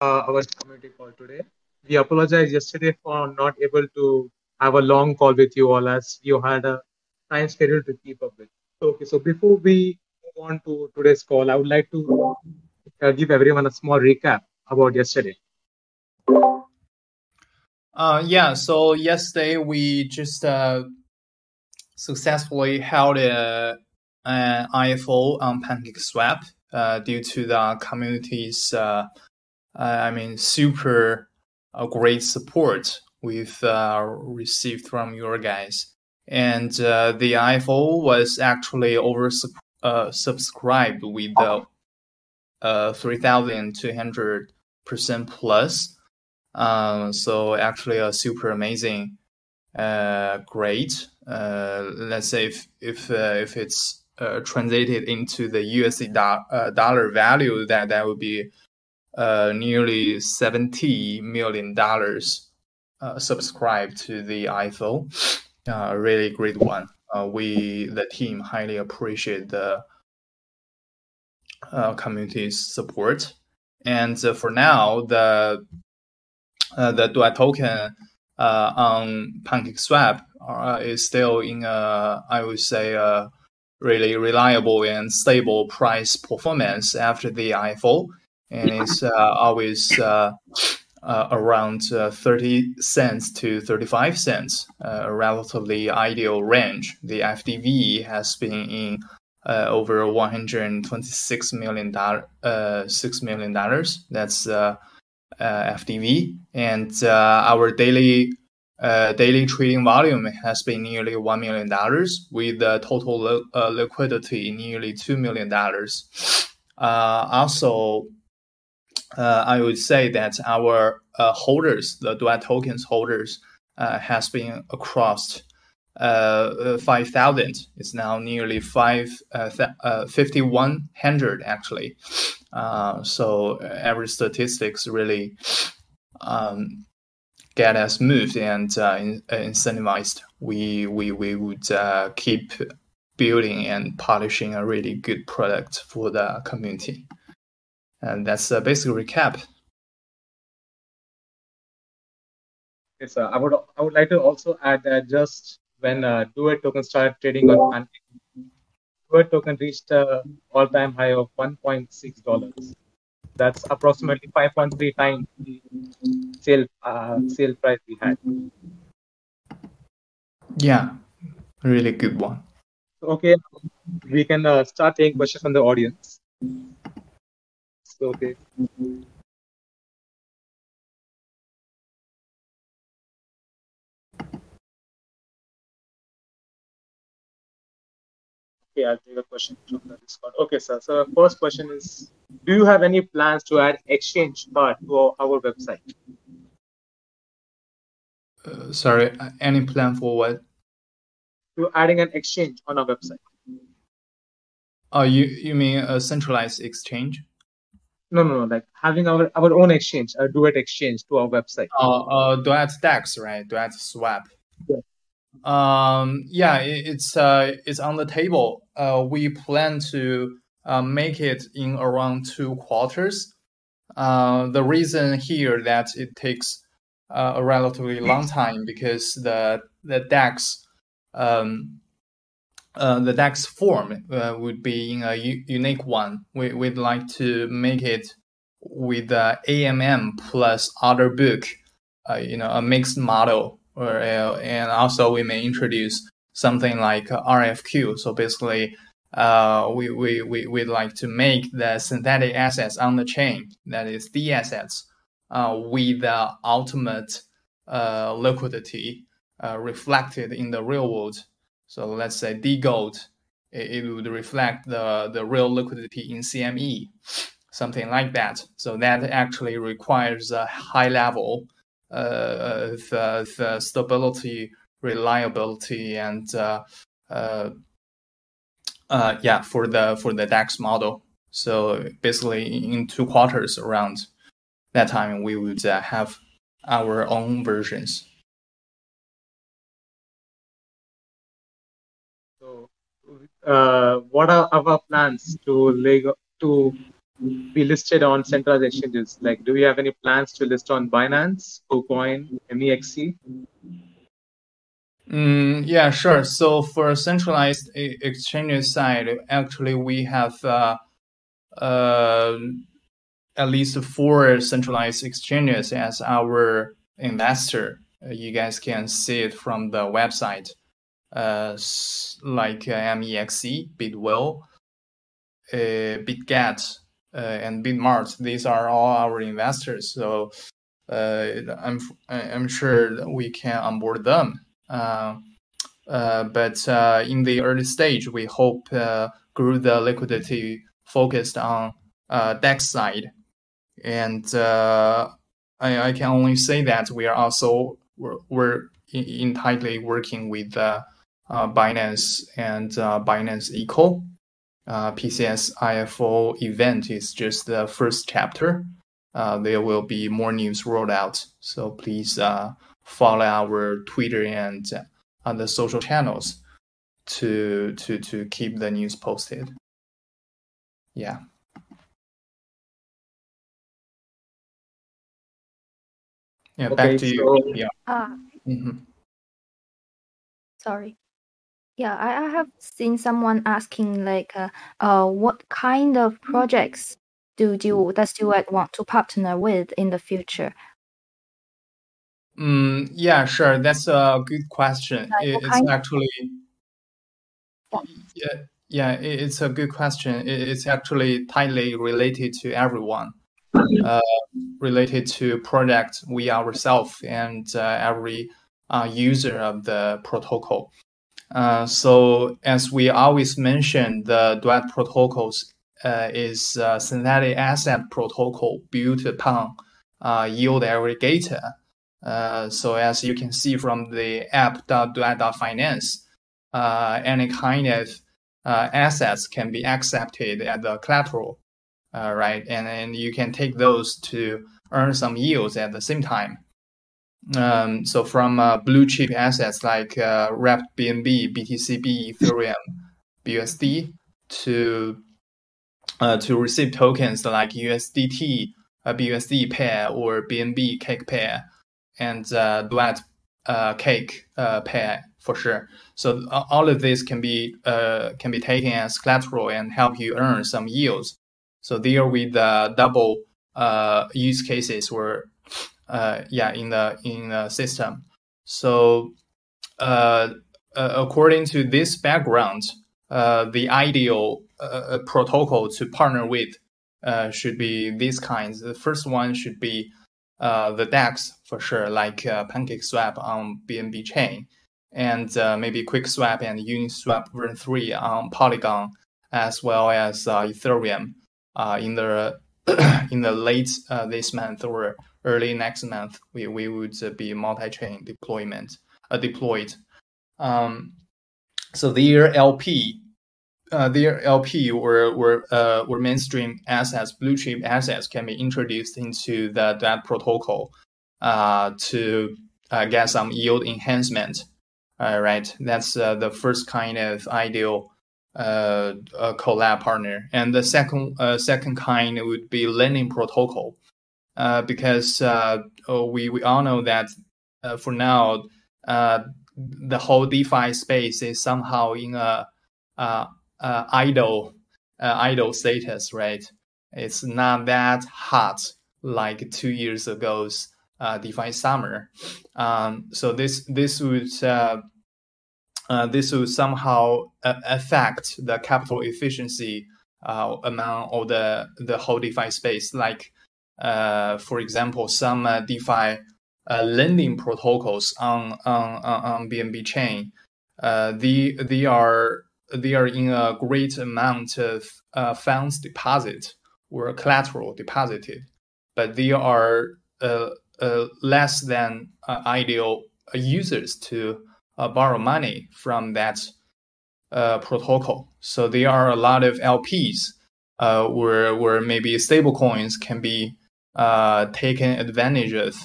uh, our community call today. We apologize yesterday for not able to have a long call with you all as you had a time schedule to keep up with. Okay, so before we move on to today's call, I would like to uh, give everyone a small recap about yesterday. Uh, yeah, so yesterday we just uh, successfully held a, an IFO on PancakeSwap uh, due to the community's, uh, I mean, super uh, great support we've received from your guys. And the IFO was actually over subscribed with the 3,200% plus. Um, so actually a super amazing uh, great. Uh, let's say if if uh, if it's uh, translated into the USD do- uh, dollar value, that that would be uh, nearly seventy million dollars uh, subscribed to the IFO. Uh, really great one. Uh, we the team highly appreciate the uh, community's support. And uh, for now, the the duet token on PancakeSwap is still in a, I would say, a really reliable and stable price performance after the IFO, and it's uh, always uh, uh, around 30 cents to 35 cents, a relatively ideal range. The FDV has been in over 126 million dollar, six million dollars. That's uh, FDV, and uh, our daily uh, daily trading volume has been nearly one million dollars, with total li- liquidity nearly two million dollars. also, I would say that our holders, the duet tokens holders, has been across uh, 5,000. It's now nearly five, uh, uh, 5,100 actually. Uh, so every statistics really um, get us moved and uh, in, incentivized. We, we, we would uh, keep building and polishing a really good product for the community. And that's a basic recap. Yes, sir. I would I would like to also add that just when uh, Duet token started trading on Pancake, Duet token reached a all-time high of 1.6 dollars. That's approximately 5.3 times the sale uh, sale price we had. Yeah, really good one. Okay, we can uh, start taking questions from the audience. So, okay. Okay, I'll take a question from the Discord. Okay, sir. So first question is, do you have any plans to add exchange part to our website? Uh, sorry, any plan for what? To adding an exchange on our website. Oh, you you mean a centralized exchange? No, no, no. Like having our our own exchange, a Duet exchange to our website. Oh, uh, Duet Dex, right? Duet Swap. Yeah. Um, yeah, it, it's uh, it's on the table. Uh, we plan to uh, make it in around two quarters. Uh, the reason here that it takes uh, a relatively long time because the the DEX um, uh, the DEX form uh, would be in a u- unique one. We, we'd like to make it with the AMM plus order book, uh, you know, a mixed model or and also we may introduce something like RFQ. So basically, uh, we, we, we, we'd like to make the synthetic assets on the chain, that is the assets, uh, with the ultimate uh, liquidity uh, reflected in the real world. So let's say D gold, it, it, would reflect the, the real liquidity in CME, something like that. So that actually requires a high level uh, the, the stability, reliability, and uh, uh, yeah, for the for the DEX model. So basically, in two quarters around that time, we would have our own versions. Uh, what are our plans to Lego to be listed on centralized exchanges? Like, do we have any plans to list on Binance, KuCoin, MEXC? Mm, yeah, sure. So for centralized exchanges side, actually we have uh, uh, at least four centralized exchanges as our investor. You guys can see it from the website, uh, like MEXC, Bitwell, uh, BitGet, uh, and Bitmart. These are all our investors. So uh, I'm I'm sure we can onboard them. Uh, uh, but in the early stage, we hope grow the liquidity focused on uh, DEX side, and I, I, can only say that we are also we're, we're in, in tightly working with uh, Uh, Binance and uh, Binance Eco. Uh, PCS IFO event is just the first chapter. there will be more news rolled out, so please follow our Twitter and other social channels to to to keep the news posted. Yeah. Yeah, back to so, you. Yeah. Ah. Mm-hmm. Sorry. Yeah, I, I have seen someone asking like, uh, uh, what kind of projects do you does Duet want to partner with in the future? Mm, yeah, sure. That's a good question. It, it's actually yeah, yeah, it, it's a good question. It, it's actually tightly related to everyone, uh, related to project we ourselves and uh, every uh, user of the protocol. Uh, so as we always mention, the Duet protocols uh, is a synthetic asset protocol built upon uh, yield aggregator uh, so as you can see from the app.duet.finance, uh, any kind of uh, assets can be accepted as the collateral, right? And then you can take those to earn some yields at the same time. Um, so from uh, blue chip assets like uh, Wrapped BNB, BTCB, Ethereum, BUSD to to receive tokens like USDT, BUSD pair or BNB cake pair and uh, Duet uh, cake uh, pair for sure. So all of this can be uh, can be taken as collateral and help you earn some yields. So there with the double uh, use cases were uh, yeah in the in the system. So uh, uh according to this background, uh, the ideal uh, protocol to partner with should be these kinds. The first one should be the DEX for sure, like PancakeSwap on BNB chain, and maybe QuickSwap and Uniswap version 3 on Polygon, as well as Ethereum in the in the late uh, this month or early next month, we, we would be multi-chain deployment deployed. Um, so their LP uh, their LP or or uh, or mainstream assets, blue chip assets, can be introduced into the, that protocol uh, to uh, get some yield enhancement. Uh, right, that's uh, the first kind of ideal uh, collab partner, and the second second kind would be lending protocol, because oh, we we all know that for now the whole DeFi space is somehow in a uh, idle uh, idle status, right? It's not that hot like two years ago's uh, DeFi summer. Um, so this this would uh, uh, this would somehow uh, affect the capital efficiency uh, among all the the whole DeFi space. Like uh, for example, some uh, DeFi uh, lending protocols on on on BNB chain, uh, they they are they are in a great amount of uh, funds deposit or collateral deposited, but they are uh, uh, less than uh, ideal users to uh, borrow money from that uh, protocol. So there are a lot of LPs where where maybe stablecoins can be taken advantage of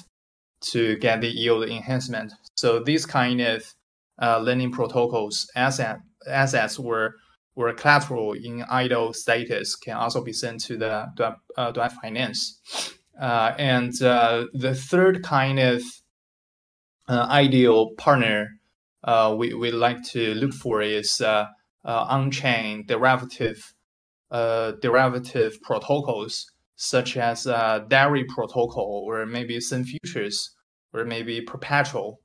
to get the yield enhancement. So these kind of lending protocols asset assets were or collateral in idle status can also be sent to the Duet, uh, Finance. Uh, and uh, the third kind of uh, ideal partner uh, we we like to look for is uh, on-chain derivative derivative protocols such as uh, Deri protocol or maybe SynFutures or maybe Perpetual,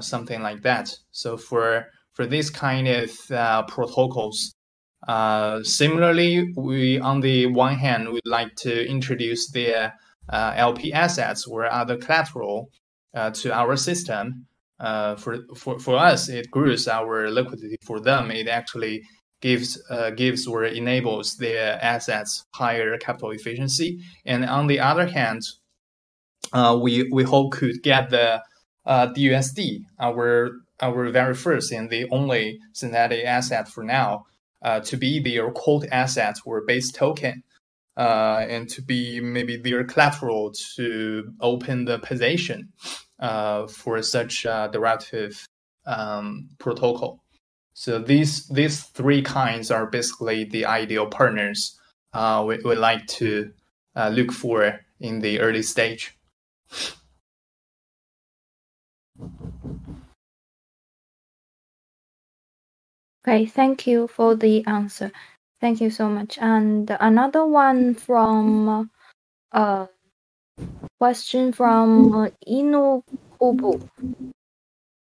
something like that. So for for this kind of uh, protocols. Uh, similarly, we on the one hand would like to introduce the uh, LP assets or other collateral uh, to our system. Uh, for, for for us, it grows our liquidity. For them, it actually gives uh, gives or enables their assets higher capital efficiency. And on the other hand, we we hope could get the DUSD, our our very first and the only synthetic asset for now uh, to be their quote asset or base token, uh, and to be maybe their collateral to open the position uh, for such a derivative um, protocol. So these these three kinds are basically the ideal partners uh, we would like to uh, look for in the early stage. Okay, thank you for the answer. Thank you so much. And another one from uh question from Inu Ubu.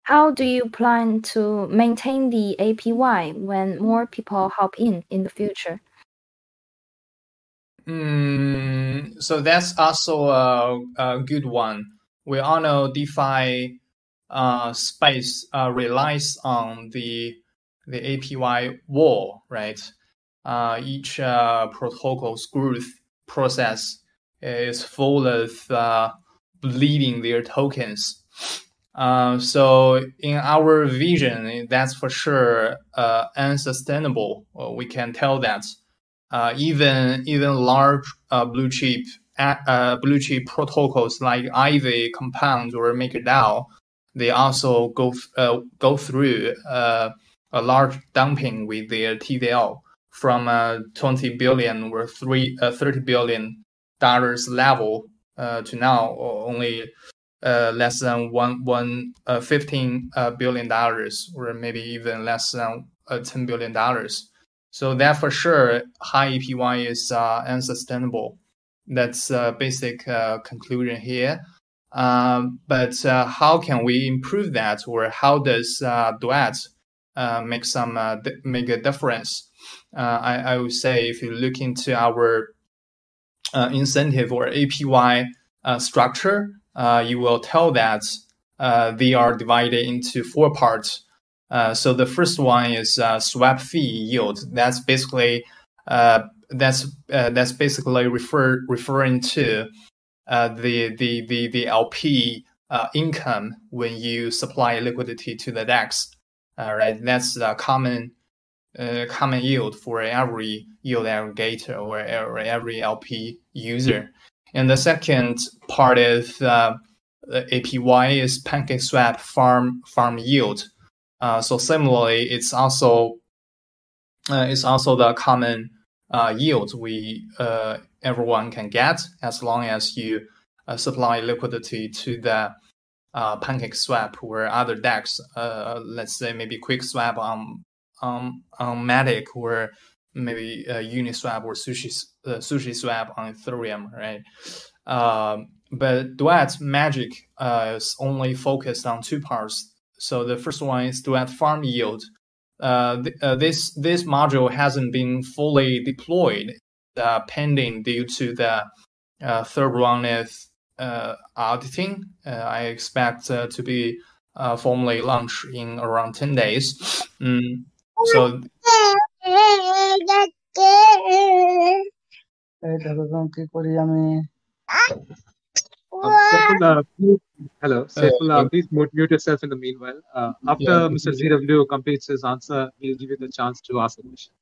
How do you plan to maintain the APY when more people hop in in the future? Mm, so that's also a, a good one. We all know DeFi uh, space uh, relies on the the APY wall, right? Uh, each uh, protocol's growth process is full of uh, bleeding their tokens. Uh, so in our vision, that's for sure uh, unsustainable. Well, we can tell that uh, even even large blue chip blue chip protocols like Aave, Compound, or MakerDAO, they also go go through a large dumping with their TVL from uh, 20 billion or three, uh, 30 billion dollars level uh, to now only uh, less than one, one, uh, 15 uh, billion dollars or maybe even less than uh, 10 billion dollars. So that for sure, high APY is uh, unsustainable. That's a basic uh, conclusion here. But uh, how can we improve that, or how does uh, Duet uh, make some uh, make a difference. Uh, I, I would say if you look into our incentive or APY structure, Uh, you will tell that uh, they are divided into four parts. Uh, so the first one is swap fee yield. That's basically that's that's basically refer referring to the the the the LP uh, income when you supply liquidity to the DEX. All right, that's the common uh, common yield for every yield aggregator or, or every LP user. And the second part is uh, the APY is PancakeSwap farm farm yield. Uh, so similarly, it's also uh, it's also the common uh, yield we uh, everyone can get as long as you uh, supply liquidity to the uh, PancakeSwap or other DEX, uh, let's say maybe QuickSwap on on on Matic or maybe uh, Uniswap or Sushi uh, Sushi Swap on Ethereum, right? Um, but Duet Magic uh, is only focused on two parts. So the first one is Duet Farm Yield. Uh, th- uh, this this module hasn't been fully deployed, uh, pending due to the uh, third round of uh, auditing. Uh, I expect uh, to be formally launched in around 10 days. Mm, so. Uh, please, hello, Saifullah, uh, please mute, yourself in the meanwhile. Uh, after yeah, Mr. ZW completes his answer, we'll give you the chance to ask a question.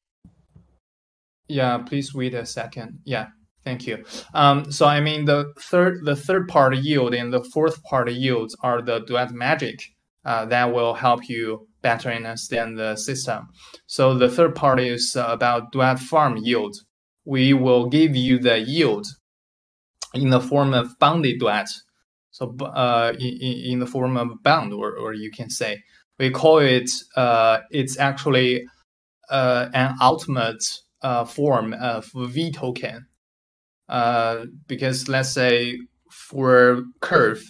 Yeah, please wait a second. Yeah. Thank you. Um, so I mean the third the third party yield and the fourth part yields are the duet magic uh, that will help you better understand the system. So the third part is about duet farm yield. We will give you the yield in the form of bounded duet. So uh, in, in the form of bound, or, or you can say we call it. Uh, it's actually uh, an ultimate uh, form of V token. Uh, because let's say for curve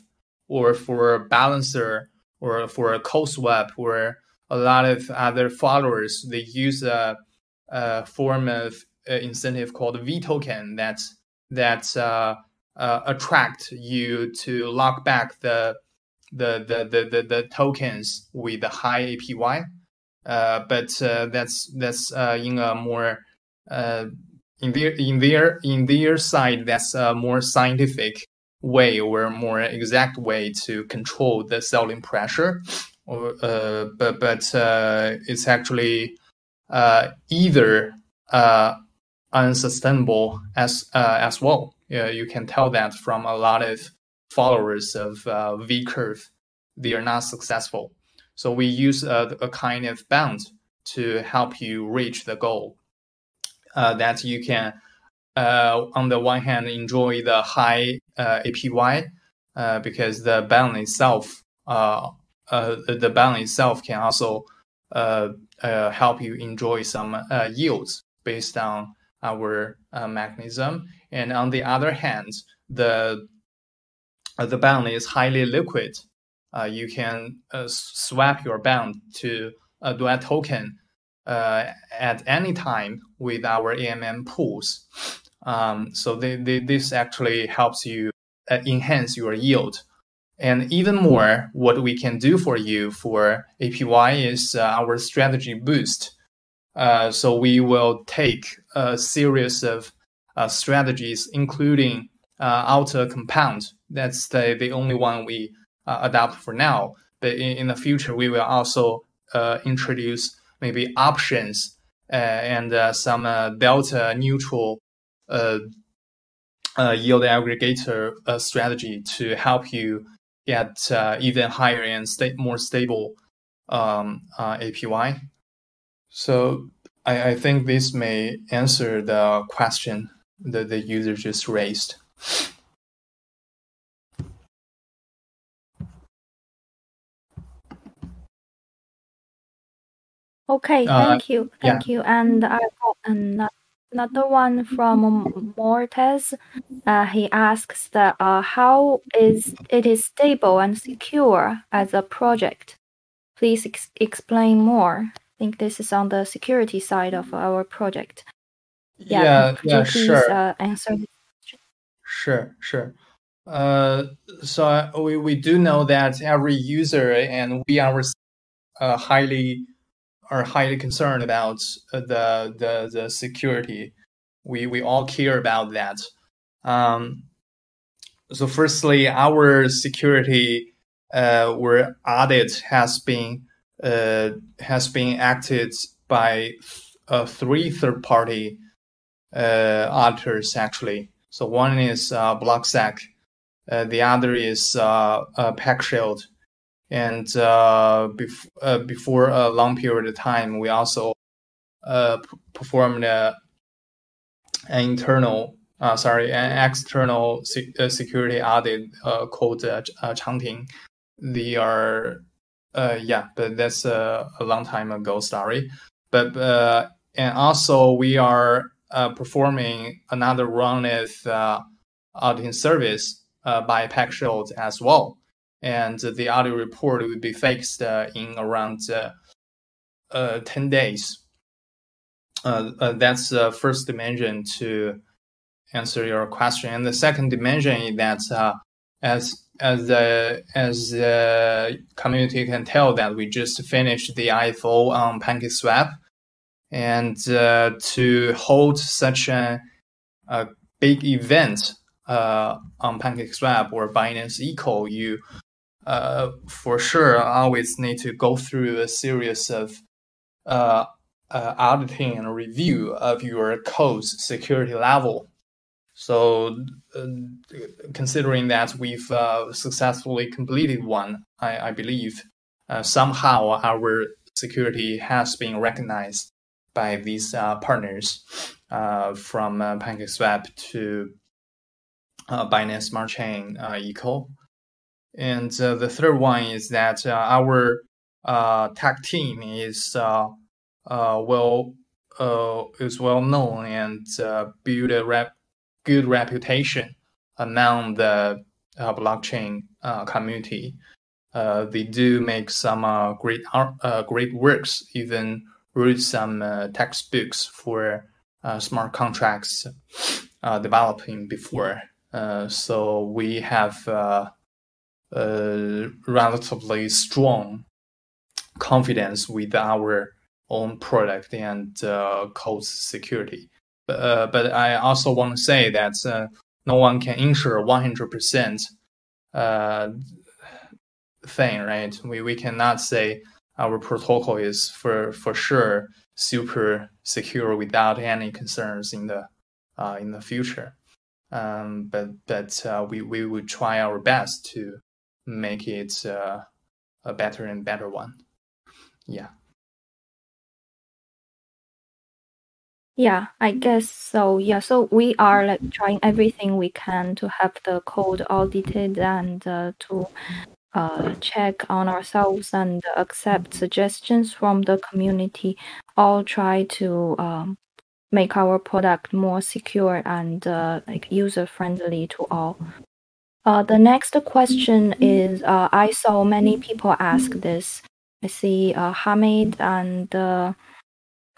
or for balancer or for a cold swap or a lot of other followers, they use a, a form of uh, incentive called V token that that uh, uh, attract you to lock back the the the the, the, the tokens with the high APY. Uh, but uh, that's that's uh, in a more in their in their in their side that's a more scientific way or more exact way to control the selling pressure or uh, but but uh, it's actually uh, either uh, unsustainable as uh, as well. Yeah, you can tell that from a lot of followers of uh, v curve they are not successful. So we use a, a kind of bound to help you reach the goal that you can uh, on the one hand enjoy the high uh, APY uh, because the bound itself uh, uh, the band itself can also uh, help you enjoy some yields based on our mechanism and on the other hand the the band is highly liquid you can swap your bond to a duet token uh, at any time with our AMM pools. Um, so they, they, this actually helps you uh, enhance your yield. And even more, what we can do for you for APY is uh, our strategy boost. Uh, so we will take a series of uh, strategies, including uh, auto compound. That's the, the only one we uh, adopt for now. But in, in the future, we will also introduce maybe options and some delta neutral uh, uh, yield aggregator uh, strategy to help you get uh, even higher and sta- more stable um, uh, APY. So I, I, think this may answer the question that the user just raised. Okay, uh, thank you, thank yeah. you. And I got another Another one from Mortez. Uh, he asks that uh, how is it is stable and secure as a project? Please ex explain more. I think this is on the security side of our project. Yeah, yeah, yeah please, sure. Uh, answer. Sure, sure. Uh, so we, we do know that every user and we are uh, highly are highly concerned about uh, the the the security. We we all care about that. Um, so firstly, our security uh, or audit has been uh, has been acted by uh, three third party uh, auditors actually. So one is uh, BlockSec, uh, the other is uh, uh, PeckShield, and uh, bef- uh, before a long period of time, we also uh, p- performed a, an internal, uh, sorry, an external se- uh, security audit uh, called Changting. They are, yeah, but that's a, a, long time ago story. But and also we are performing another round of auditing service by PeckShield as well and the audit report will be fixed uh, in around uh, uh, 10 days. that's the first dimension to answer your question. And the second dimension is that as as the as the community can tell that we just finished the IFO on PancakeSwap, and uh, to hold such a, a big event uh, on PancakeSwap or Binance Eco, you uh, for sure I always need to go through a series of uh, uh, auditing and review of your code's security level. So, uh, considering that we've uh, successfully completed one, I, I believe uh, somehow our security has been recognized by these partners uh, from PancakeSwap to uh, Binance Smart Chain uh, Eco. And uh, the third one is that uh, our uh, tech team is well is well known and build a rep- good reputation among the blockchain community. Uh, they do make some uh, great art, uh, great works, even wrote some textbooks for smart contracts developing before. So we have uh, relatively strong confidence with our own product and uh, code security. But, uh, but I also want to say that uh, no one can ensure 100% uh, thing, right? We, we cannot say our protocol is for, for sure super secure without any concerns in the uh, in the future. Um, but but uh, we we would try our best to make it uh, a better and better one. Yeah. Yeah, I guess so. Yeah, so we are like trying everything we can to have the code audited and uh, to uh, check on ourselves and accept suggestions from the community. All try to um, make our product more secure and uh, like user friendly to all. Uh, the next question is uh, I saw many people ask this. I see uh, Hamid and uh,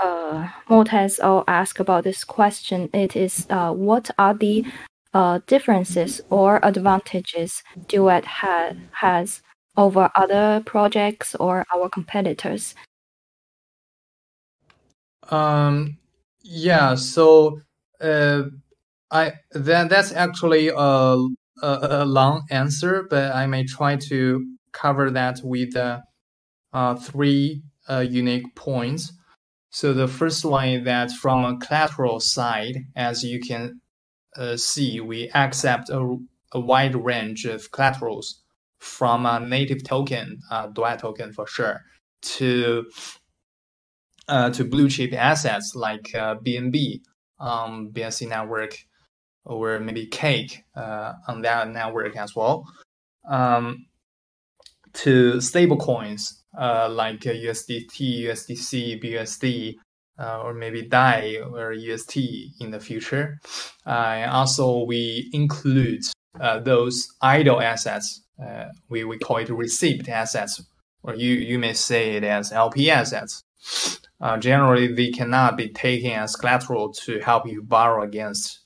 uh, all ask about this question. It is uh, what are the uh, differences or advantages Duet ha- has over other projects or our competitors? Um. Yeah. So, uh, I that that's actually a, a a long answer, but I may try to cover that with uh, uh three uh, unique points. So the first one is that from a collateral side, as you can uh, see, we accept a, a wide range of collaterals from a native token, uh, Duet token for sure, to uh, to blue chip assets like uh, BNB, um, BSC network, or maybe Cake uh, on that network as well, um, to stable coins uh, like USDT, USDC, BUSD, uh, or maybe DAI or UST in the future. Uh, also, we include uh, those idle assets. Uh, we, we call it received assets, or you, you may say it as LP assets. Generally, they cannot be taken as collateral to help you borrow against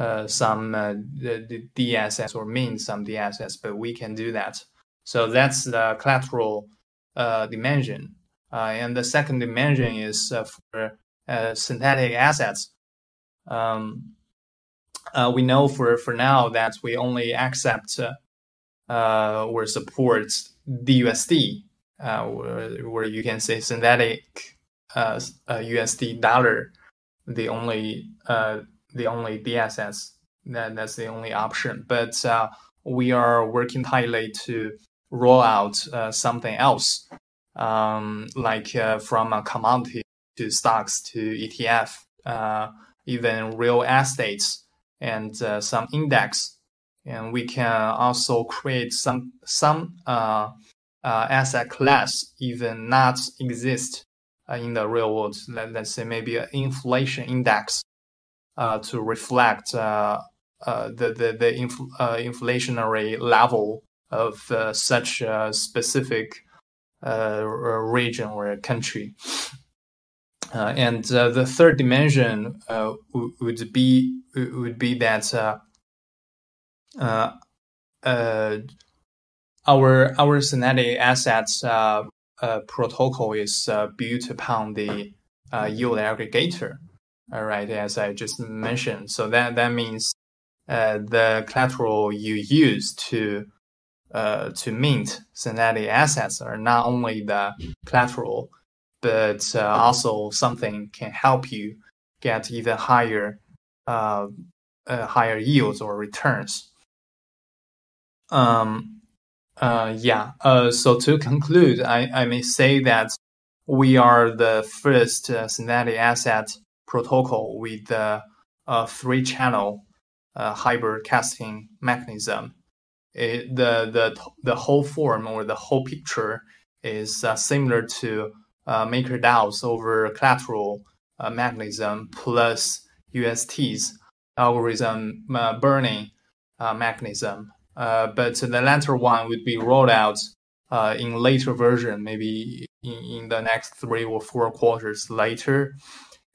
uh, some uh, the, the D assets or mint some DSS, but we can do that. So that's the collateral uh, dimension. Uh, and the second dimension is uh, for synthetic assets. Um, we know for, for now that we only accept or support DUSD, where, where you can say synthetic USD dollar, the only the only D assets. That, that's the only option. But we are working tightly to roll out uh, something else, um, like uh, from a commodity to stocks to ETF, uh, even real estates and uh, some index. And we can also create some some uh, uh, asset class even not exist in the real world. Let, us say maybe an inflation index to reflect the the the infl- inflationary level of uh, such a specific uh, region or country. Uh, and uh, the third dimension uh, would be would be that uh, our our synthetic assets protocol is built upon the yield aggregator, all right, as I just mentioned. So that that means the collateral you use to uh, to mint synthetic assets are not only the collateral, but uh, also something can help you get even higher uh, uh higher yields or returns. Um, uh, yeah. Uh, so to conclude, I, I may say that we are the first uh, synthetic asset protocol with the uh, three channel uh, hybrid casting mechanism. It, the, the, the whole form or the whole picture is uh, similar to MakerDAO's over collateral mechanism plus UST's algorithm burning mechanism. But the latter one would be rolled out uh, in later version, maybe in, in, the next three or four quarters later.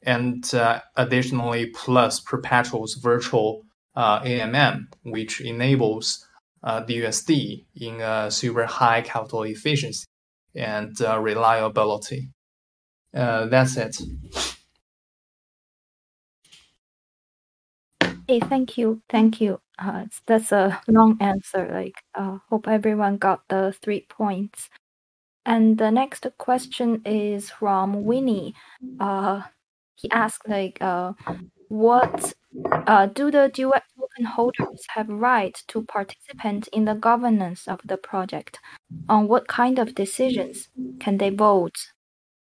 And uh, additionally, plus Perpetual's virtual AMM, which enables DUSD in a super high capital efficiency and reliability. that's it. Hey, thank you, thank you. Uh, that's a long answer. Like, uh, hope everyone got the three points. And the next question is from Winnie. He asked like, uh, what uh, do the duet token holders have right to participate in the governance of the project? On what kind of decisions can they vote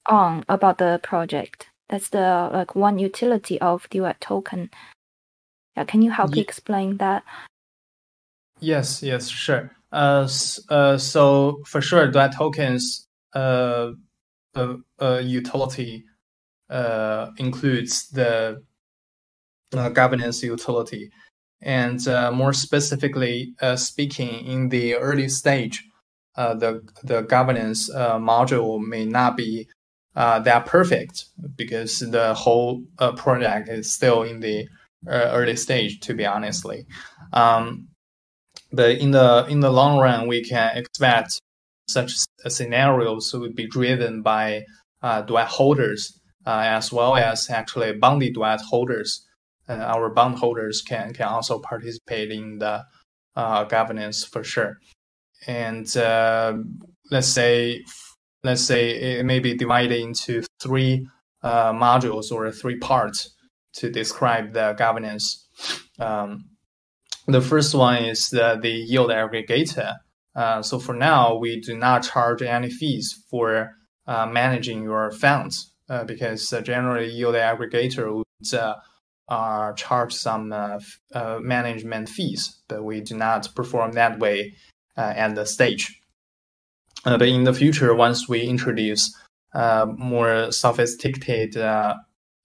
on about the project? That's the like one utility of duet token. Yeah, can you help yeah. explain that? Yes, yes, sure. Uh, uh, so for sure, that tokens uh, uh, uh utility uh, includes the uh, governance utility, and uh, more specifically uh, speaking, in the early stage, uh, the the governance uh, module may not be that perfect because the whole project is still in the early stage, to be honestly. Um, but in the in the long run, we can expect such scenarios would be driven by uh, holders as well as actually bonded duet holders. And our bond holders can can also participate in the uh, governance for sure. And uh, let's say let's say it may be divided into three uh, modules or three parts to describe the governance. Um, the first one is the, the yield aggregator. Uh, so for now, we do not charge any fees for uh, managing your funds uh, because uh, generally yield aggregator would uh, charge some uh, management fees, but we do not perform that way at the stage. but in the future, once we introduce more sophisticated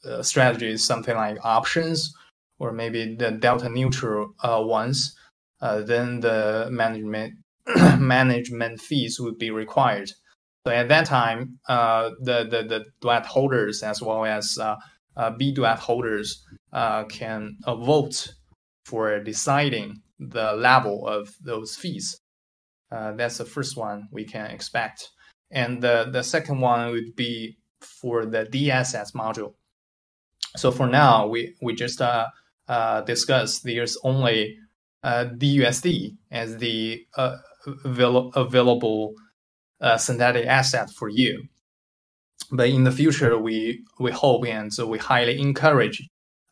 uh, strategies, something like options or maybe the delta neutral uh, ones, uh, then the management management fees would be required. So at that time, uh, the, the the duet holders as well as uh, uh, B duet holders can vote for deciding the level of those fees. that's the first one we can expect. And the, the second one would be for the DSS module. So for now, we we just uh, uh, discussed there's only uh, DUSD as the uh, avail- available uh, synthetic asset for you. But in the future, we we hope and so we highly encourage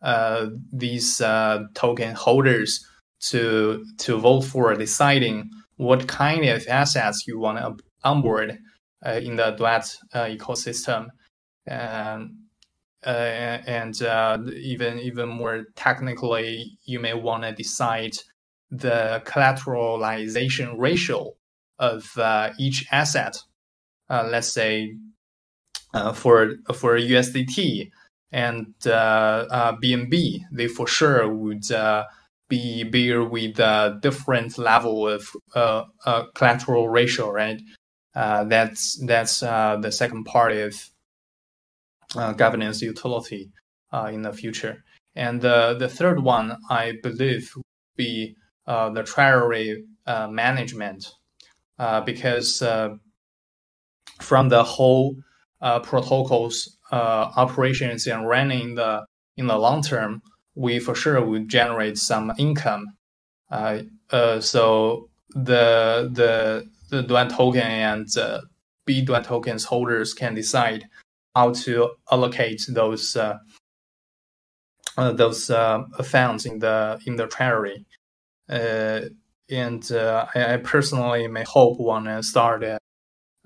uh, these uh, token holders to to vote for deciding what kind of assets you want to onboard uh, in the Duet uh, ecosystem. Um, and uh, even even more technically, you may want to decide the collateralization ratio of uh, each asset. Uh, let's say uh, for for USDT and BNB, uh, they for sure would be bigger with a different level of collateral ratio, right? that's that's the second part of uh, governance utility uh, in the future. And the, third one, I believe, would be uh, the treasury management, because from the whole protocols operations and running the in the long term, we for sure would generate some income. Uh, uh, so the the the Duet token and uh, B Duet tokens holders can decide how to allocate those uh, uh, those uh, funds in the in the treasury. And uh, I, personally may hope want to start a,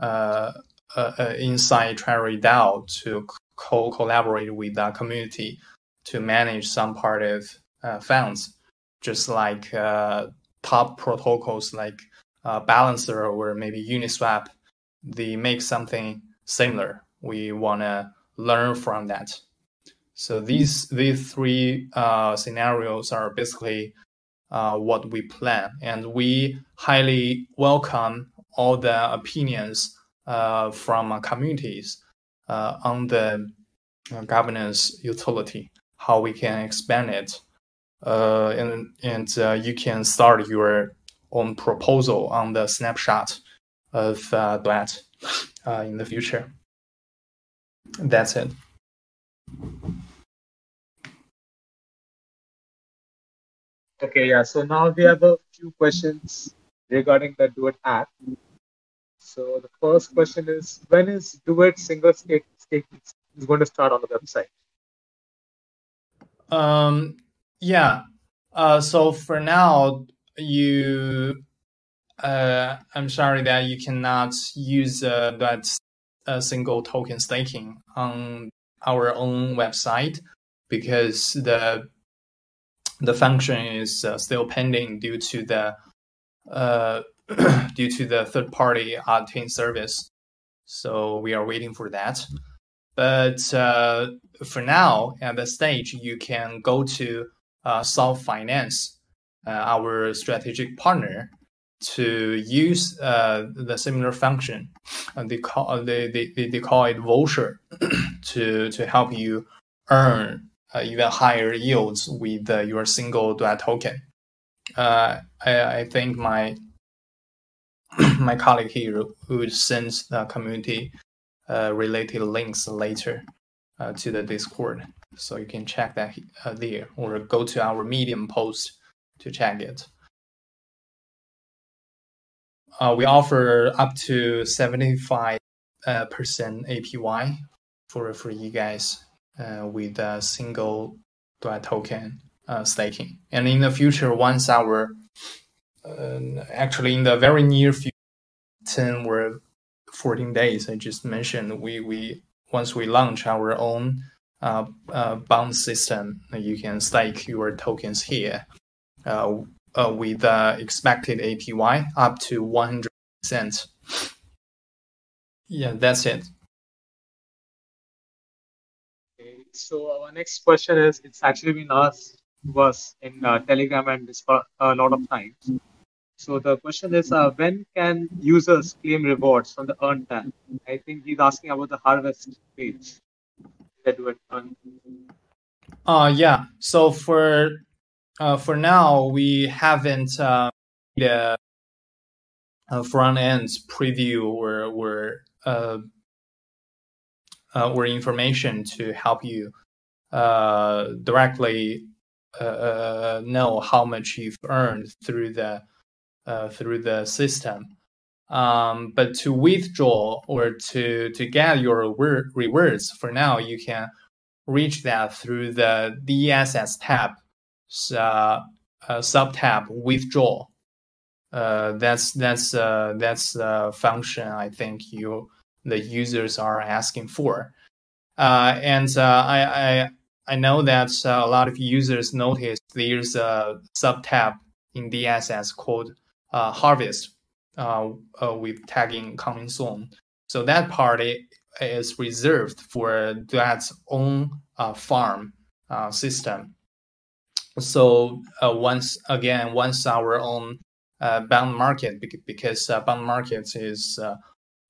uh, uh, uh, inside Treasury DAO to co collaborate with the community to manage some part of uh, funds, just like uh, top protocols like uh, Balancer or maybe Uniswap. They make something similar. We want to learn from that. So these these three uh, scenarios are basically uh, what we plan, and we highly welcome all the opinions uh, from communities uh, on the uh, governance utility, how we can expand it, uh, and and you can start your own proposal on the snapshot of that in the future. That's it. Okay, yeah. So now we have a few questions regarding the Duet app. So the first question is, when is Duet single state staking is going to start on the website? Um, yeah. Uh, so for now, you, uh, I'm sorry that you cannot use uh, that uh, single token staking on our own website because the the function is uh, still pending due to the uh, due to the third party Octane service. So we are waiting for that. But uh, for now, at the stage, you can go to uh, Solv Finance, uh, our strategic partner, to use uh, the similar function. And they call they, they, they call it voucher to to help you earn uh, even higher yields with uh, your single Duet token. Uh, I, I think my my colleague here would send the community uh, related links later uh, to the Discord, so you can check that uh, there, or go to our Medium post to check it. we offer up to seventy five percent APY for for you guys uh, with a single Duet token uh, staking. And in the future, once our uh, actually in the very near future, 10 or 14 days, I just mentioned, we, we once we launch our own uh, uh, bond system, you can stake your tokens here uh, uh with expected APY up to 100%. Yeah, that's it. So our next question is, it's actually been asked to us in uh, Telegram and Discord a lot of times. So the question is, uh, when can users claim rewards from the Earn tab? I think he's asking about the harvest page that earn. Uh, yeah. So for uh, for now, we haven't uh, the front end preview or or uh, uh, or information to help you uh, directly uh, uh know how much you've earned through the uh, through the system. Um, but to withdraw or to to get your rewards for now, you can reach that through the DSS tab, uh, sub tab withdraw. that's that's that's a function I think you the users are asking for. Uh, and uh, I, I, I know that uh, a lot of users notice there's a sub tab in DSS called uh, Harvest uh, uh, with tagging coming soon. So that part is reserved for that own farm system. So once again, once our own bond market, because bond market is uh,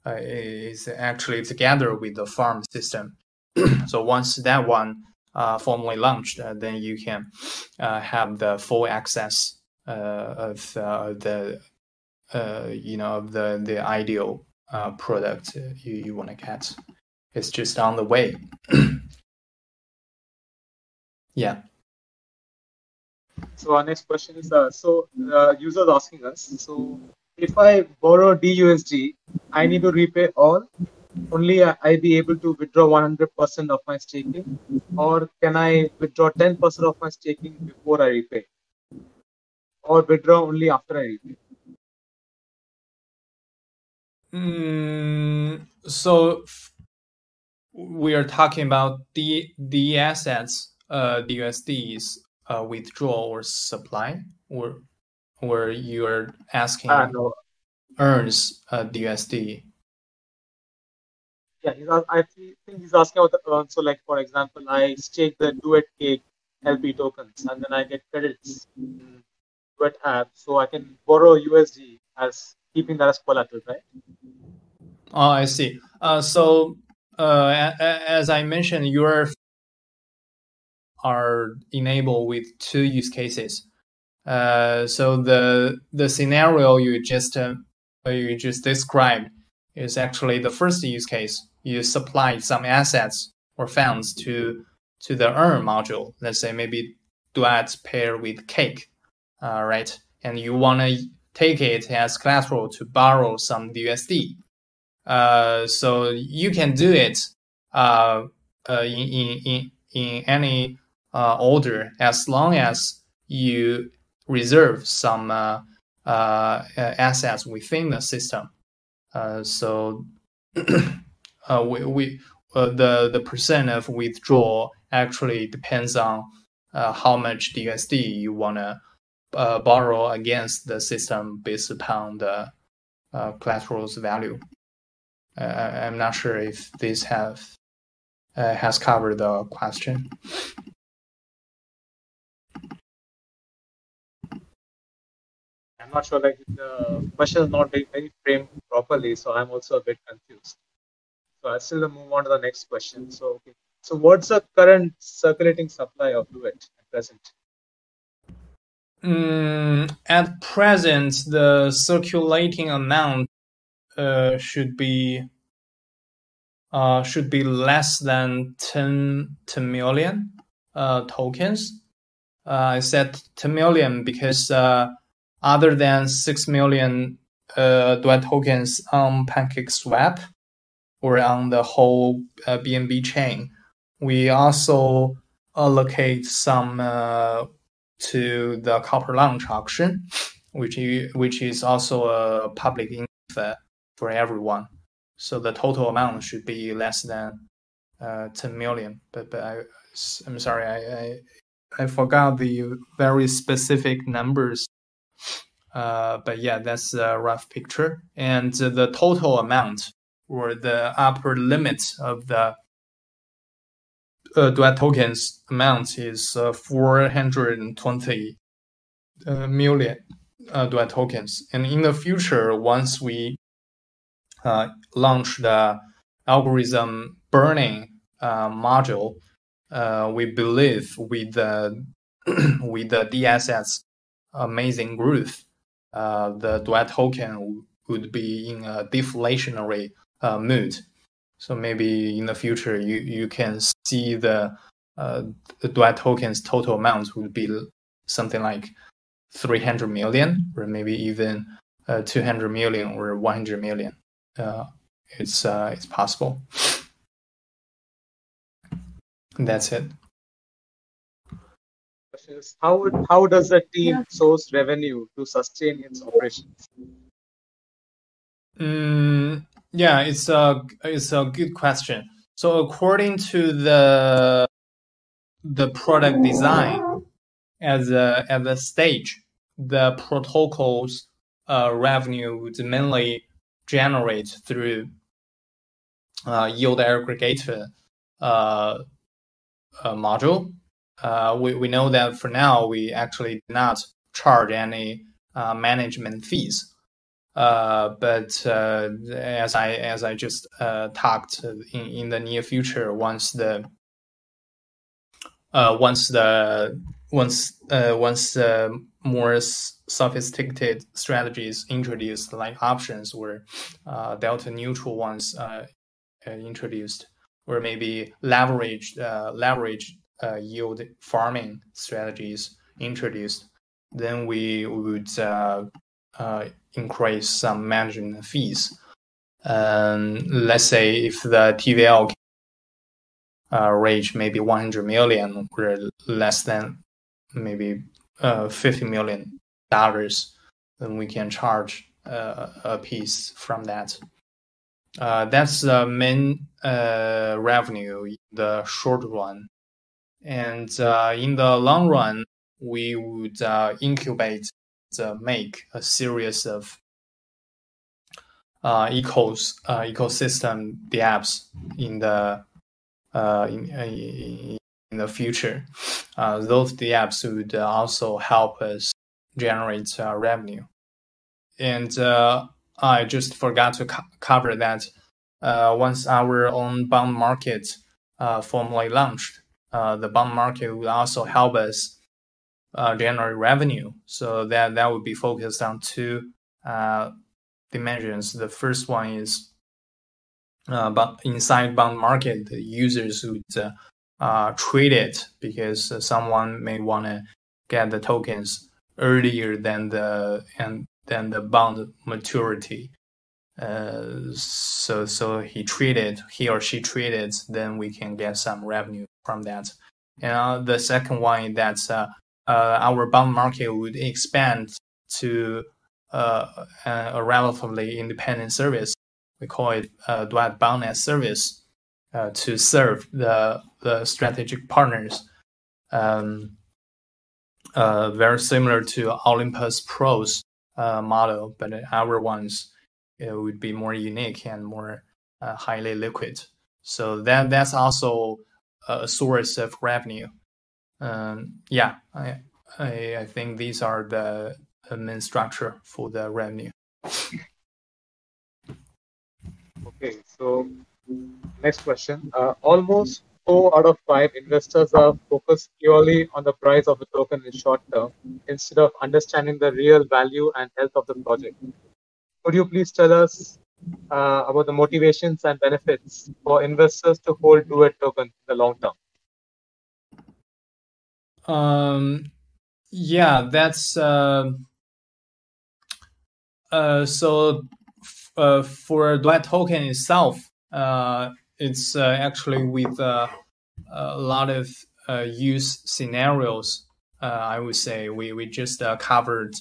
is actually together with the farm system. so once that one uh, formally launched, uh, then you can uh, have the full access uh, of uh, the you know of the the ideal product you, you want to get. It's just on the way. yeah. So our next question is uh, so uh, users asking us so if I borrow DUSD, I need to repay all. Only I be able to withdraw 100% of my staking, or can I withdraw 10% of my staking before I repay, or withdraw only after I repay? Mm, so we are talking about the the assets, uh, the USDs uh, withdrawal or supply, or or you are asking uh, no. earns uh, the USD. Yeah, he's, I think he's asking about the earn. So, like for example, I stake the Duet Cake LP tokens, and then I get credits in Duet app, so I can borrow USD as keeping that as collateral, right? Oh, I see. Uh, so uh, as I mentioned, you are enabled with two use cases. Uh, so the the scenario you just uh, you just described is actually the first use case. You supply some assets or funds to to the earn module. Let's say maybe duet pair with cake, uh, right? And you want to take it as collateral to borrow some USD. Uh, so you can do it uh, uh, in, in, in, in any uh, order as long as you reserve some uh, uh, assets within the system. so we, we the the percent of withdrawal actually depends on how much DUSD you want to borrow against the system based upon the collateral's value. Uh, I'm not sure if this have uh, has covered the question. I'm not sure, like the question is not very, very framed properly, so I'm also a bit confused. So I'll still move on to the next question. So, okay. so what's the current circulating supply of Duet at present? Mm, at present, the circulating amount uh, should be uh, should be less than 10, 10 million uh, tokens. Uh, I said 10 million because uh, other than 6 million uh, tokens on PancakeSwap or on the whole uh, BNB chain, we also allocate some uh, to the Copper Launch auction, which, which is also a public info for everyone. So the total amount should be less than uh, 10 million. But but I I'm sorry I I, I forgot the very specific numbers. Uh, but yeah, that's a rough picture. And the total amount or the upper limit of the uh, tokens amount is uh, 420 uh, million uh, tokens. And in the future, once we uh, launch the algorithm burning uh, module, uh, we believe with the with the DSS amazing growth, uh, the Duet token would be in a deflationary uh, mood. So maybe in the future, you, you can see the uh, the tokens total amount would be something like 300 million, or maybe even uh, 200 million or 100 million uh, it's uh, it's possible. That's it. How how does the team source revenue to sustain its operations? Mm, yeah, it's a it's a good question. So according to the the product design as a at the stage, the protocols uh, revenue would mainly generate through uh, yield aggregator uh, uh, module. Uh, we, we know that for now we actually do not charge any uh, management fees. Uh, but as I as I just talked in, in the near future, once the once the once once more sophisticated strategies introduced, like options or uh, delta neutral ones uh, uh introduced, or maybe leverage uh, leverage uh, yield farming strategies introduced, then we would increase some management fees. Um, let's say if the TVL uh, reach maybe 100 million or less than maybe uh, 50 million dollars, then we can charge uh, a piece from that. Uh, that's the main uh, revenue in the short run. And uh, in the long run, we would uh, incubate, the, make a series of uh, ecos, uh, ecosystem the apps in the uh, in, in, the future. Uh, those the apps would also help us generate uh, revenue. And uh, I just forgot to co- cover that uh, once our own bond market uh, formally launched, uh, the bond market would also help us uh, generate revenue. So that that would be focused on two uh, dimensions. The first one is uh, but inside bond market, the users would trade it because someone may want to get the tokens earlier than the and than the bond maturity. Uh, so so he traded he or she traded, then we can get some revenue from that. And uh, the second one is that uh, uh our bond market would expand to uh, a relatively independent service. We call it uh, Duet Bond Service to serve the the strategic partners. Um, very similar to Olympus Pro's model, but our ones it would be more unique and more uh, highly liquid. So that that's also a source of revenue. Um, yeah, I, I, I think these are the, main structure for the revenue. Okay, so next question. Uh, almost four out of five investors are focused purely on the price of the token in short term instead of understanding the real value and health of the project. Could you please tell us uh, about the motivations and benefits for investors to hold Duet token in the long term? Um, yeah, that's uh, uh, so uh, for Duet token itself, uh, it's uh, actually with uh, a lot of uh, use scenarios. Uh, I would say we we just uh, covered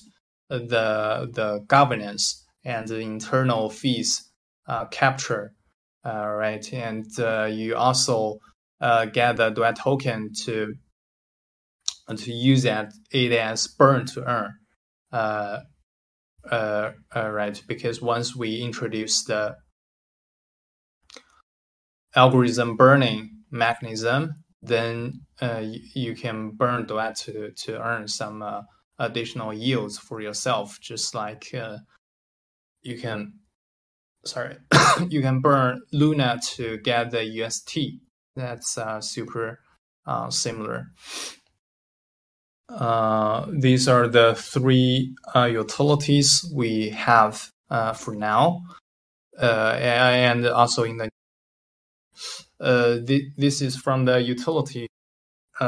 the the governance and the internal fees uh, capture, uh, right? And uh, you also uh, get the Duet token to to use that it as burn to earn, uh, uh, right? Because once we introduce the algorithm burning mechanism, then you, you, can burn Duet to to earn some additional yields for yourself, just like you can sorry you can burn Luna to get the UST. That's uh, super uh, similar. Uh, these are the three uh, utilities we have uh, for now, uh, and also in the th- this is from the utility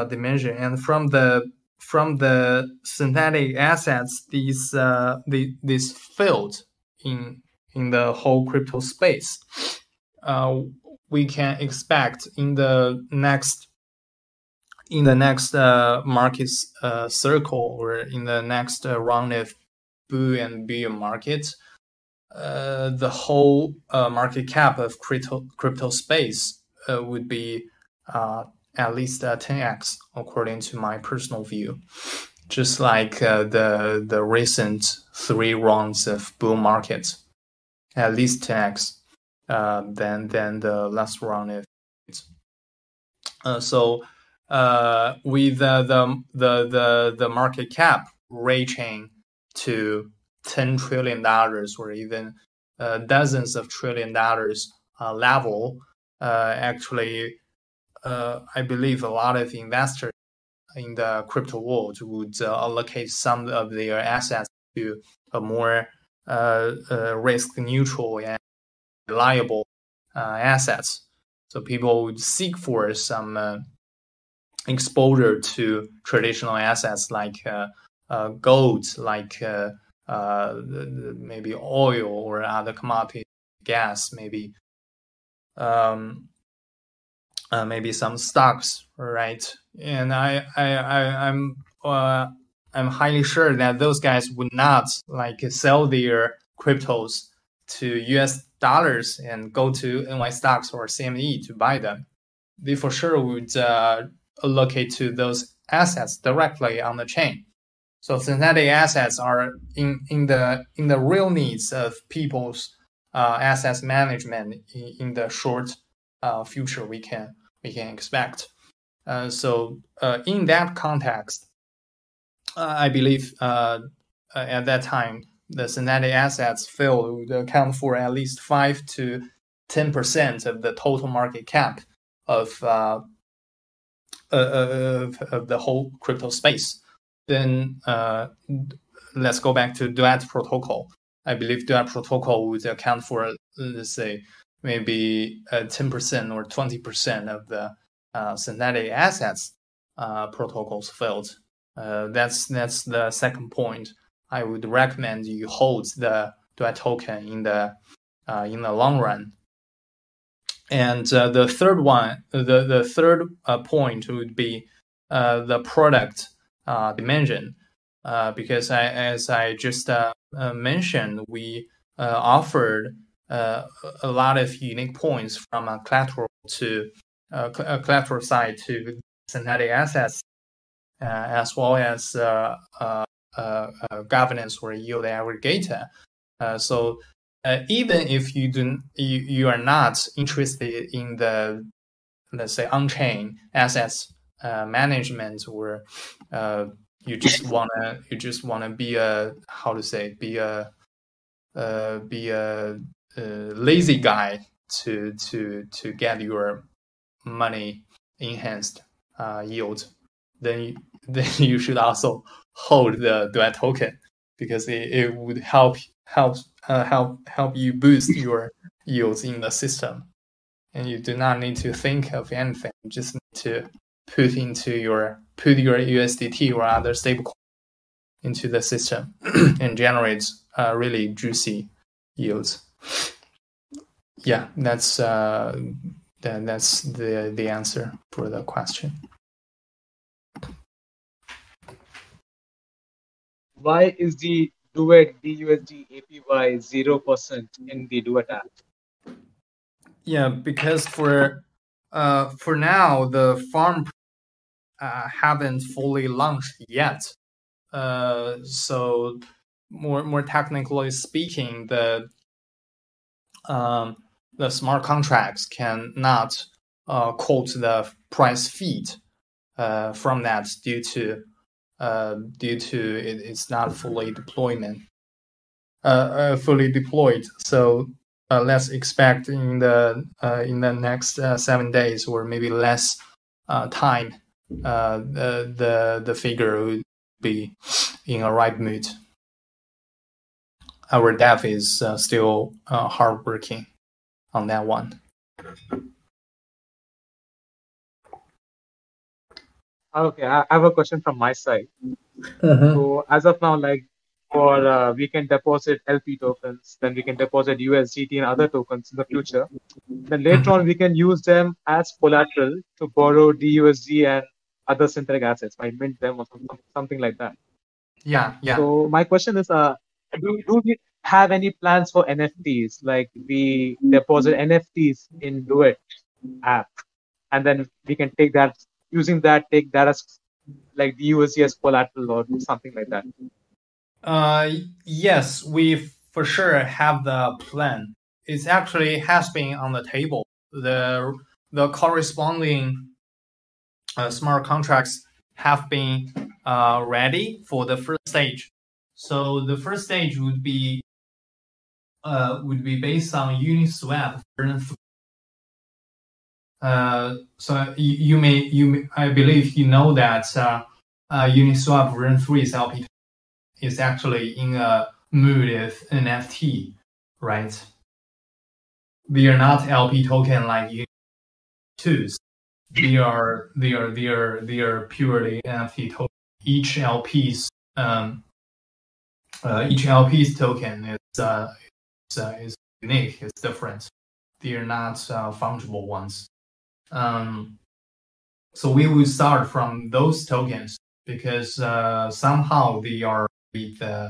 dimension, and from the from the synthetic assets, these the, this field in in the whole crypto space. Uh, we can expect in the next in the next uh, market uh, circle or in the next uh, round of bull and bear market, uh, the whole uh, market cap of crypto crypto space would be at least 10x, according to my personal view just like uh, the the recent three rounds of bull markets, at least 10x uh, than than the last round of. Uh, so uh, with the, the the the market cap reaching to ten trillion dollars or even uh, dozens of trillion dollars uh, level, uh, actually, I believe a lot of investors in the crypto world would uh, allocate some of their assets to a more uh, uh, risk neutral and reliable assets. So people would seek for some exposure to traditional assets like gold, like maybe oil or other commodity gas, maybe um, uh, maybe some stocks, right? And I, I, I I'm, uh, I'm highly sure that those guys would not like sell their cryptos to US dollars and go to NY stocks or CME to buy them, they for sure would uh, allocate to those assets directly on the chain. So synthetic assets are in, in the in the real needs of people's uh, assets management in, in the short uh, future we can we can expect. Uh, so uh, in that context, uh, I believe at that time the synthetic assets field would account for at least five to ten percent of the total market cap of uh, of, of the whole crypto space. Then uh, let's go back to Duet protocol. I believe Duet protocol would account for let's say maybe ten percent or twenty percent of the synthetic assets uh, protocols field. Uh, that's that's the second point I would recommend you hold the Duet token in the uh, in the long run. And uh, the third one, the the third uh, point would be uh, the product uh, dimension, uh, because I, as I just mentioned, we offered a lot of unique points from a collateral to a collateral side to synthetic assets, as well as uh, uh, governance or yield aggregator. Uh, so even if you do you, you are not interested in the let's say on-chain assets management or you just wanna you just wanna be a how to say be a uh, be a, a, lazy guy to to to get your money enhanced uh, yield, then then you should also hold the duet token because it, it would help help uh, help help you boost your yields in the system. And you do not need to think of anything. You just need to put into your put your usdt or other stablecoin into the system and generate uh, really juicy yields. Yeah that's uh, that, that's the the answer for the question why is the Duet DUSD APY zero percent in the Duet app? Yeah, because for uh, for now the farm uh, haven't fully launched yet. Uh, so more more technically speaking, the um, the smart contracts cannot uh, quote the price feed uh, from that due to uh, due to it, it's not fully deployment, uh, uh, fully deployed. So uh, let's expect in the in the next seven days or maybe less time, the the the figure would be in a right mood. Our dev is still hard working on that one. Okay, I have a question from my side. Uh-huh. So as of now, like for uh, we can deposit LP tokens, then we can deposit USDT and other tokens in the future. Then later on, we can use them as collateral to borrow DUSD and other synthetic assets, I mint them or something like that. Yeah, yeah. So my question is, uh, do, do we have any plans for NFTs? Like we deposit NFTs in Duet app, and then we can take that using that take that as like the USD collateral or something like that? Uh, yes, we for sure have the plan. It actually has been on the table. The the corresponding uh, smart contracts have been uh, ready for the first stage. So the first stage would be uh, would be based on Uniswap uh, so you, you, may you I believe you know that uh, uh, Uniswap version 3 LP is actually in a mood of NFT, right? They are not LP token like Uni2s. They are they are they are they are purely NFT token. Each LP's um, uh, each LP's token is uh, is, uh, is unique. It's different. They are not uh, fungible ones. Um, so we will start from those tokens because uh, somehow they are with uh,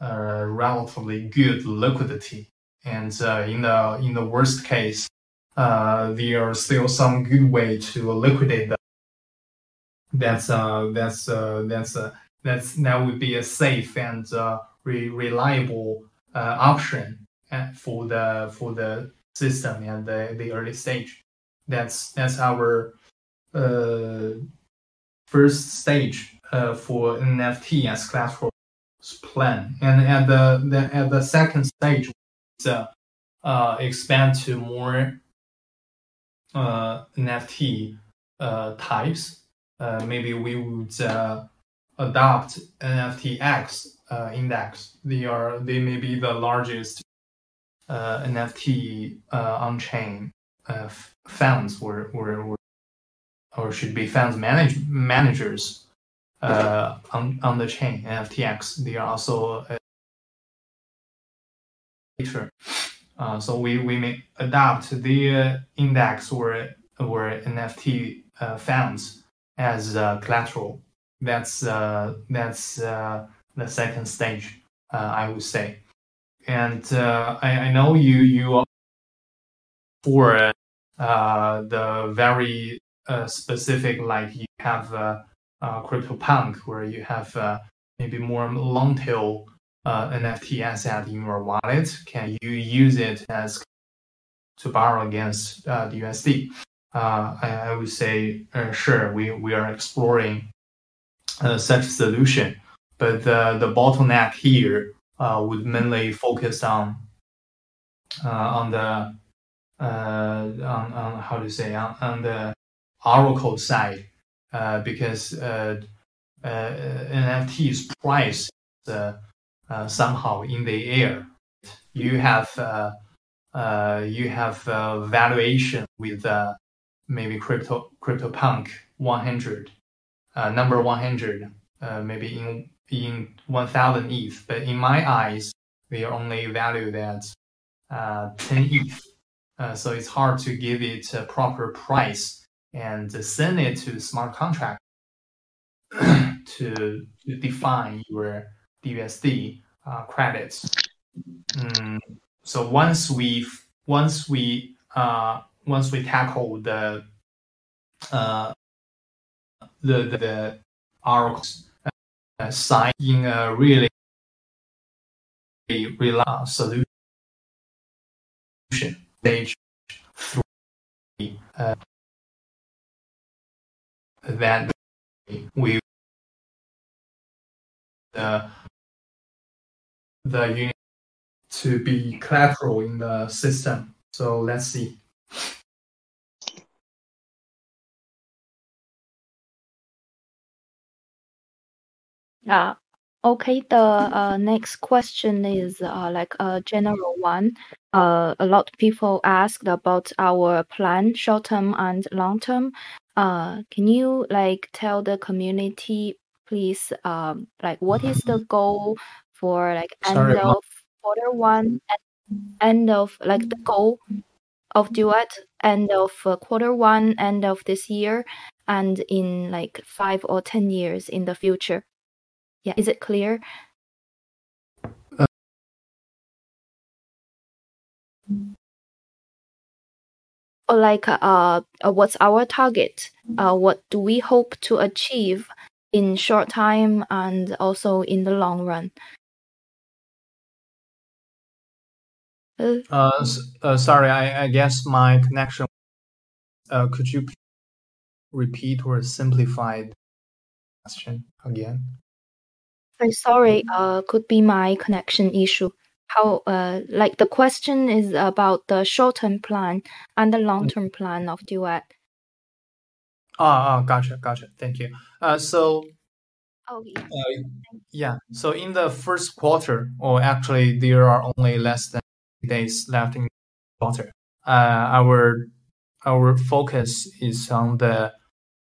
relatively good liquidity and uh, in the in the worst case, uh, there are still some good way to liquidate them. That's uh that's that's that's that would be a safe and re- reliable option for the for the system and the, the early stage. That's that's our uh, first stage uh, for NFT as collateral plan, and at the, the at the second stage, uh, uh, expand to more uh, NFT uh, types. Uh, maybe we would uh, adopt NFTX uh, index. They are they may be the largest uh, NFT uh, on chain uh, funds or, or or or should be funds manage, managers uh, on on the chain NFTX. They are also. Uh, so we, we may adopt the index or or NFT uh, funds as uh, collateral. That's uh, that's uh, the second stage, uh, I would say. And uh, I, I know you you for uh, the very uh, specific, like you have uh, uh, CryptoPunk, where you have uh, maybe more long tail uh, NFT asset in your wallet. Can you use it as to borrow against uh, the USD? Uh, I, I would say uh, sure. We we are exploring uh, such solution, but the the bottleneck here uh, would mainly focus on uh, on the uh, on, on how to say on, on the Oracle side uh, because uh, NFT's price somehow in the air. You have you have valuation with maybe crypto CryptoPunk 100 uh, number 100 uh, maybe in in 1000 ETH, but in my eyes they are only valued at uh, 10 ETH. Uh, so it's hard to give it a proper price and send it to smart contract to, to define your DUSD uh, credits. Mm, so once we once we uh, once we tackle the uh, the the, the side in a really reliable solution stage three, uh, then we the the unit to be collateral in the system. So let's see. Yeah. Okay. The uh, next question is uh, like a general one. Uh, a lot of people asked about our plan, short term and long term. Uh, can you like tell the community, please, um, like what is the goal for like end Sorry, of quarter one, and end of like the goal of duet, end of uh, quarter one, end of this year, and in like five or ten years in the future? Yeah, is it clear? Or like uh, uh, what's our target? Uh, what do we hope to achieve in short time and also in the long run? Uh, Uh, uh, sorry, I, I guess my connection. Uh, could you repeat or simplify the question again? I'm sorry, uh, could be my connection issue. How, uh, like the question is about the short-term plan and the long-term plan of Duet. Ah, ah, gotcha, gotcha. Thank you. Uh, so Oh, yeah. uh, yeah, so in the first quarter, or actually there are only less than days left in the quarter. Uh, our our focus is on the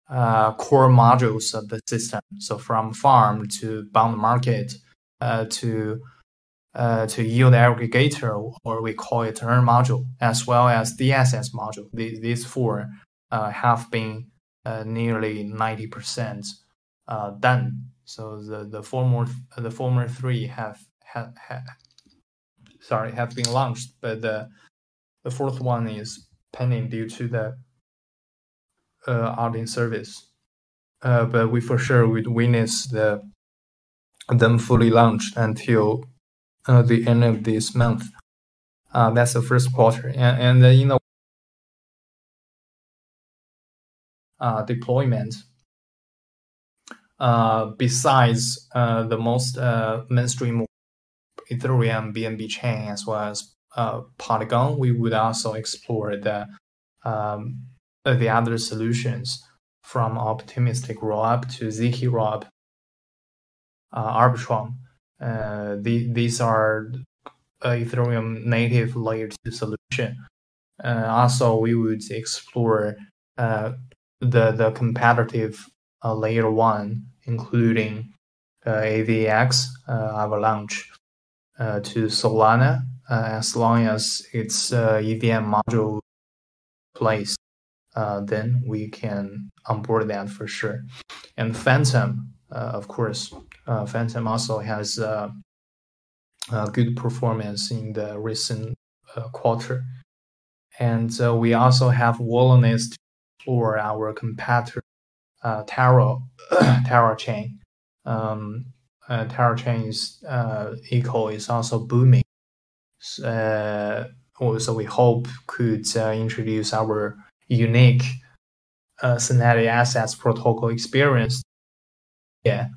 uh, core modules of the system. So from farm to bond market uh, to uh, to yield aggregator, or we call it earn module, as well as the assets module. These, these four uh, have been uh, nearly 90% uh, done. So the, the former the former three have, have, have sorry have been launched, but the the fourth one is pending due to the uh, out in service. Uh, but we for sure would witness the them fully launched until uh, the end of this month. Uh, that's the first quarter, and and in the uh, deployment. Uh, besides uh, the most uh, mainstream Ethereum BNB chain as well as uh, Polygon, we would also explore the um, the other solutions from optimistic rollup to ZK rollup, uh, Arbitrum. Uh, the, these are Ethereum native layer two solution. also, we would explore the the competitive uh, layer one, including uh, AVAX, uh, Avalanche, uh, to Solana, uh, as long as its EVM module place, then we can onboard that for sure. And Fantom, of course, Fantom also has good performance in the recent quarter. And we also have willingness to our competitor uh, Terra Terra chain. Um, uh, Terra chain is uh, Eco is also booming. Uh, so we hope could uh, introduce our unique uh, Synthetic Assets protocol experience. Yeah,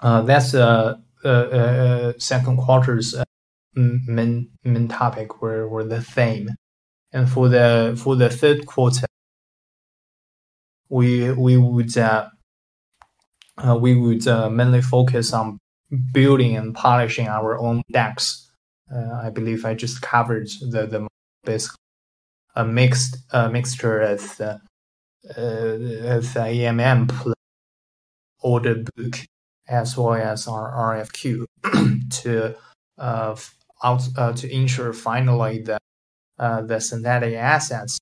uh, that's a uh, uh, uh, second quarter's uh, main main topic or, or the theme. And for the for the third quarter, we we would uh, uh, we would uh, mainly focus on building and polishing our own DEX. Uh, I believe I just covered the the basic a mixed uh, mixture of uh, of AMM order book as well as our RFQ to uh, out uh, to ensure finally that uh, the synthetic assets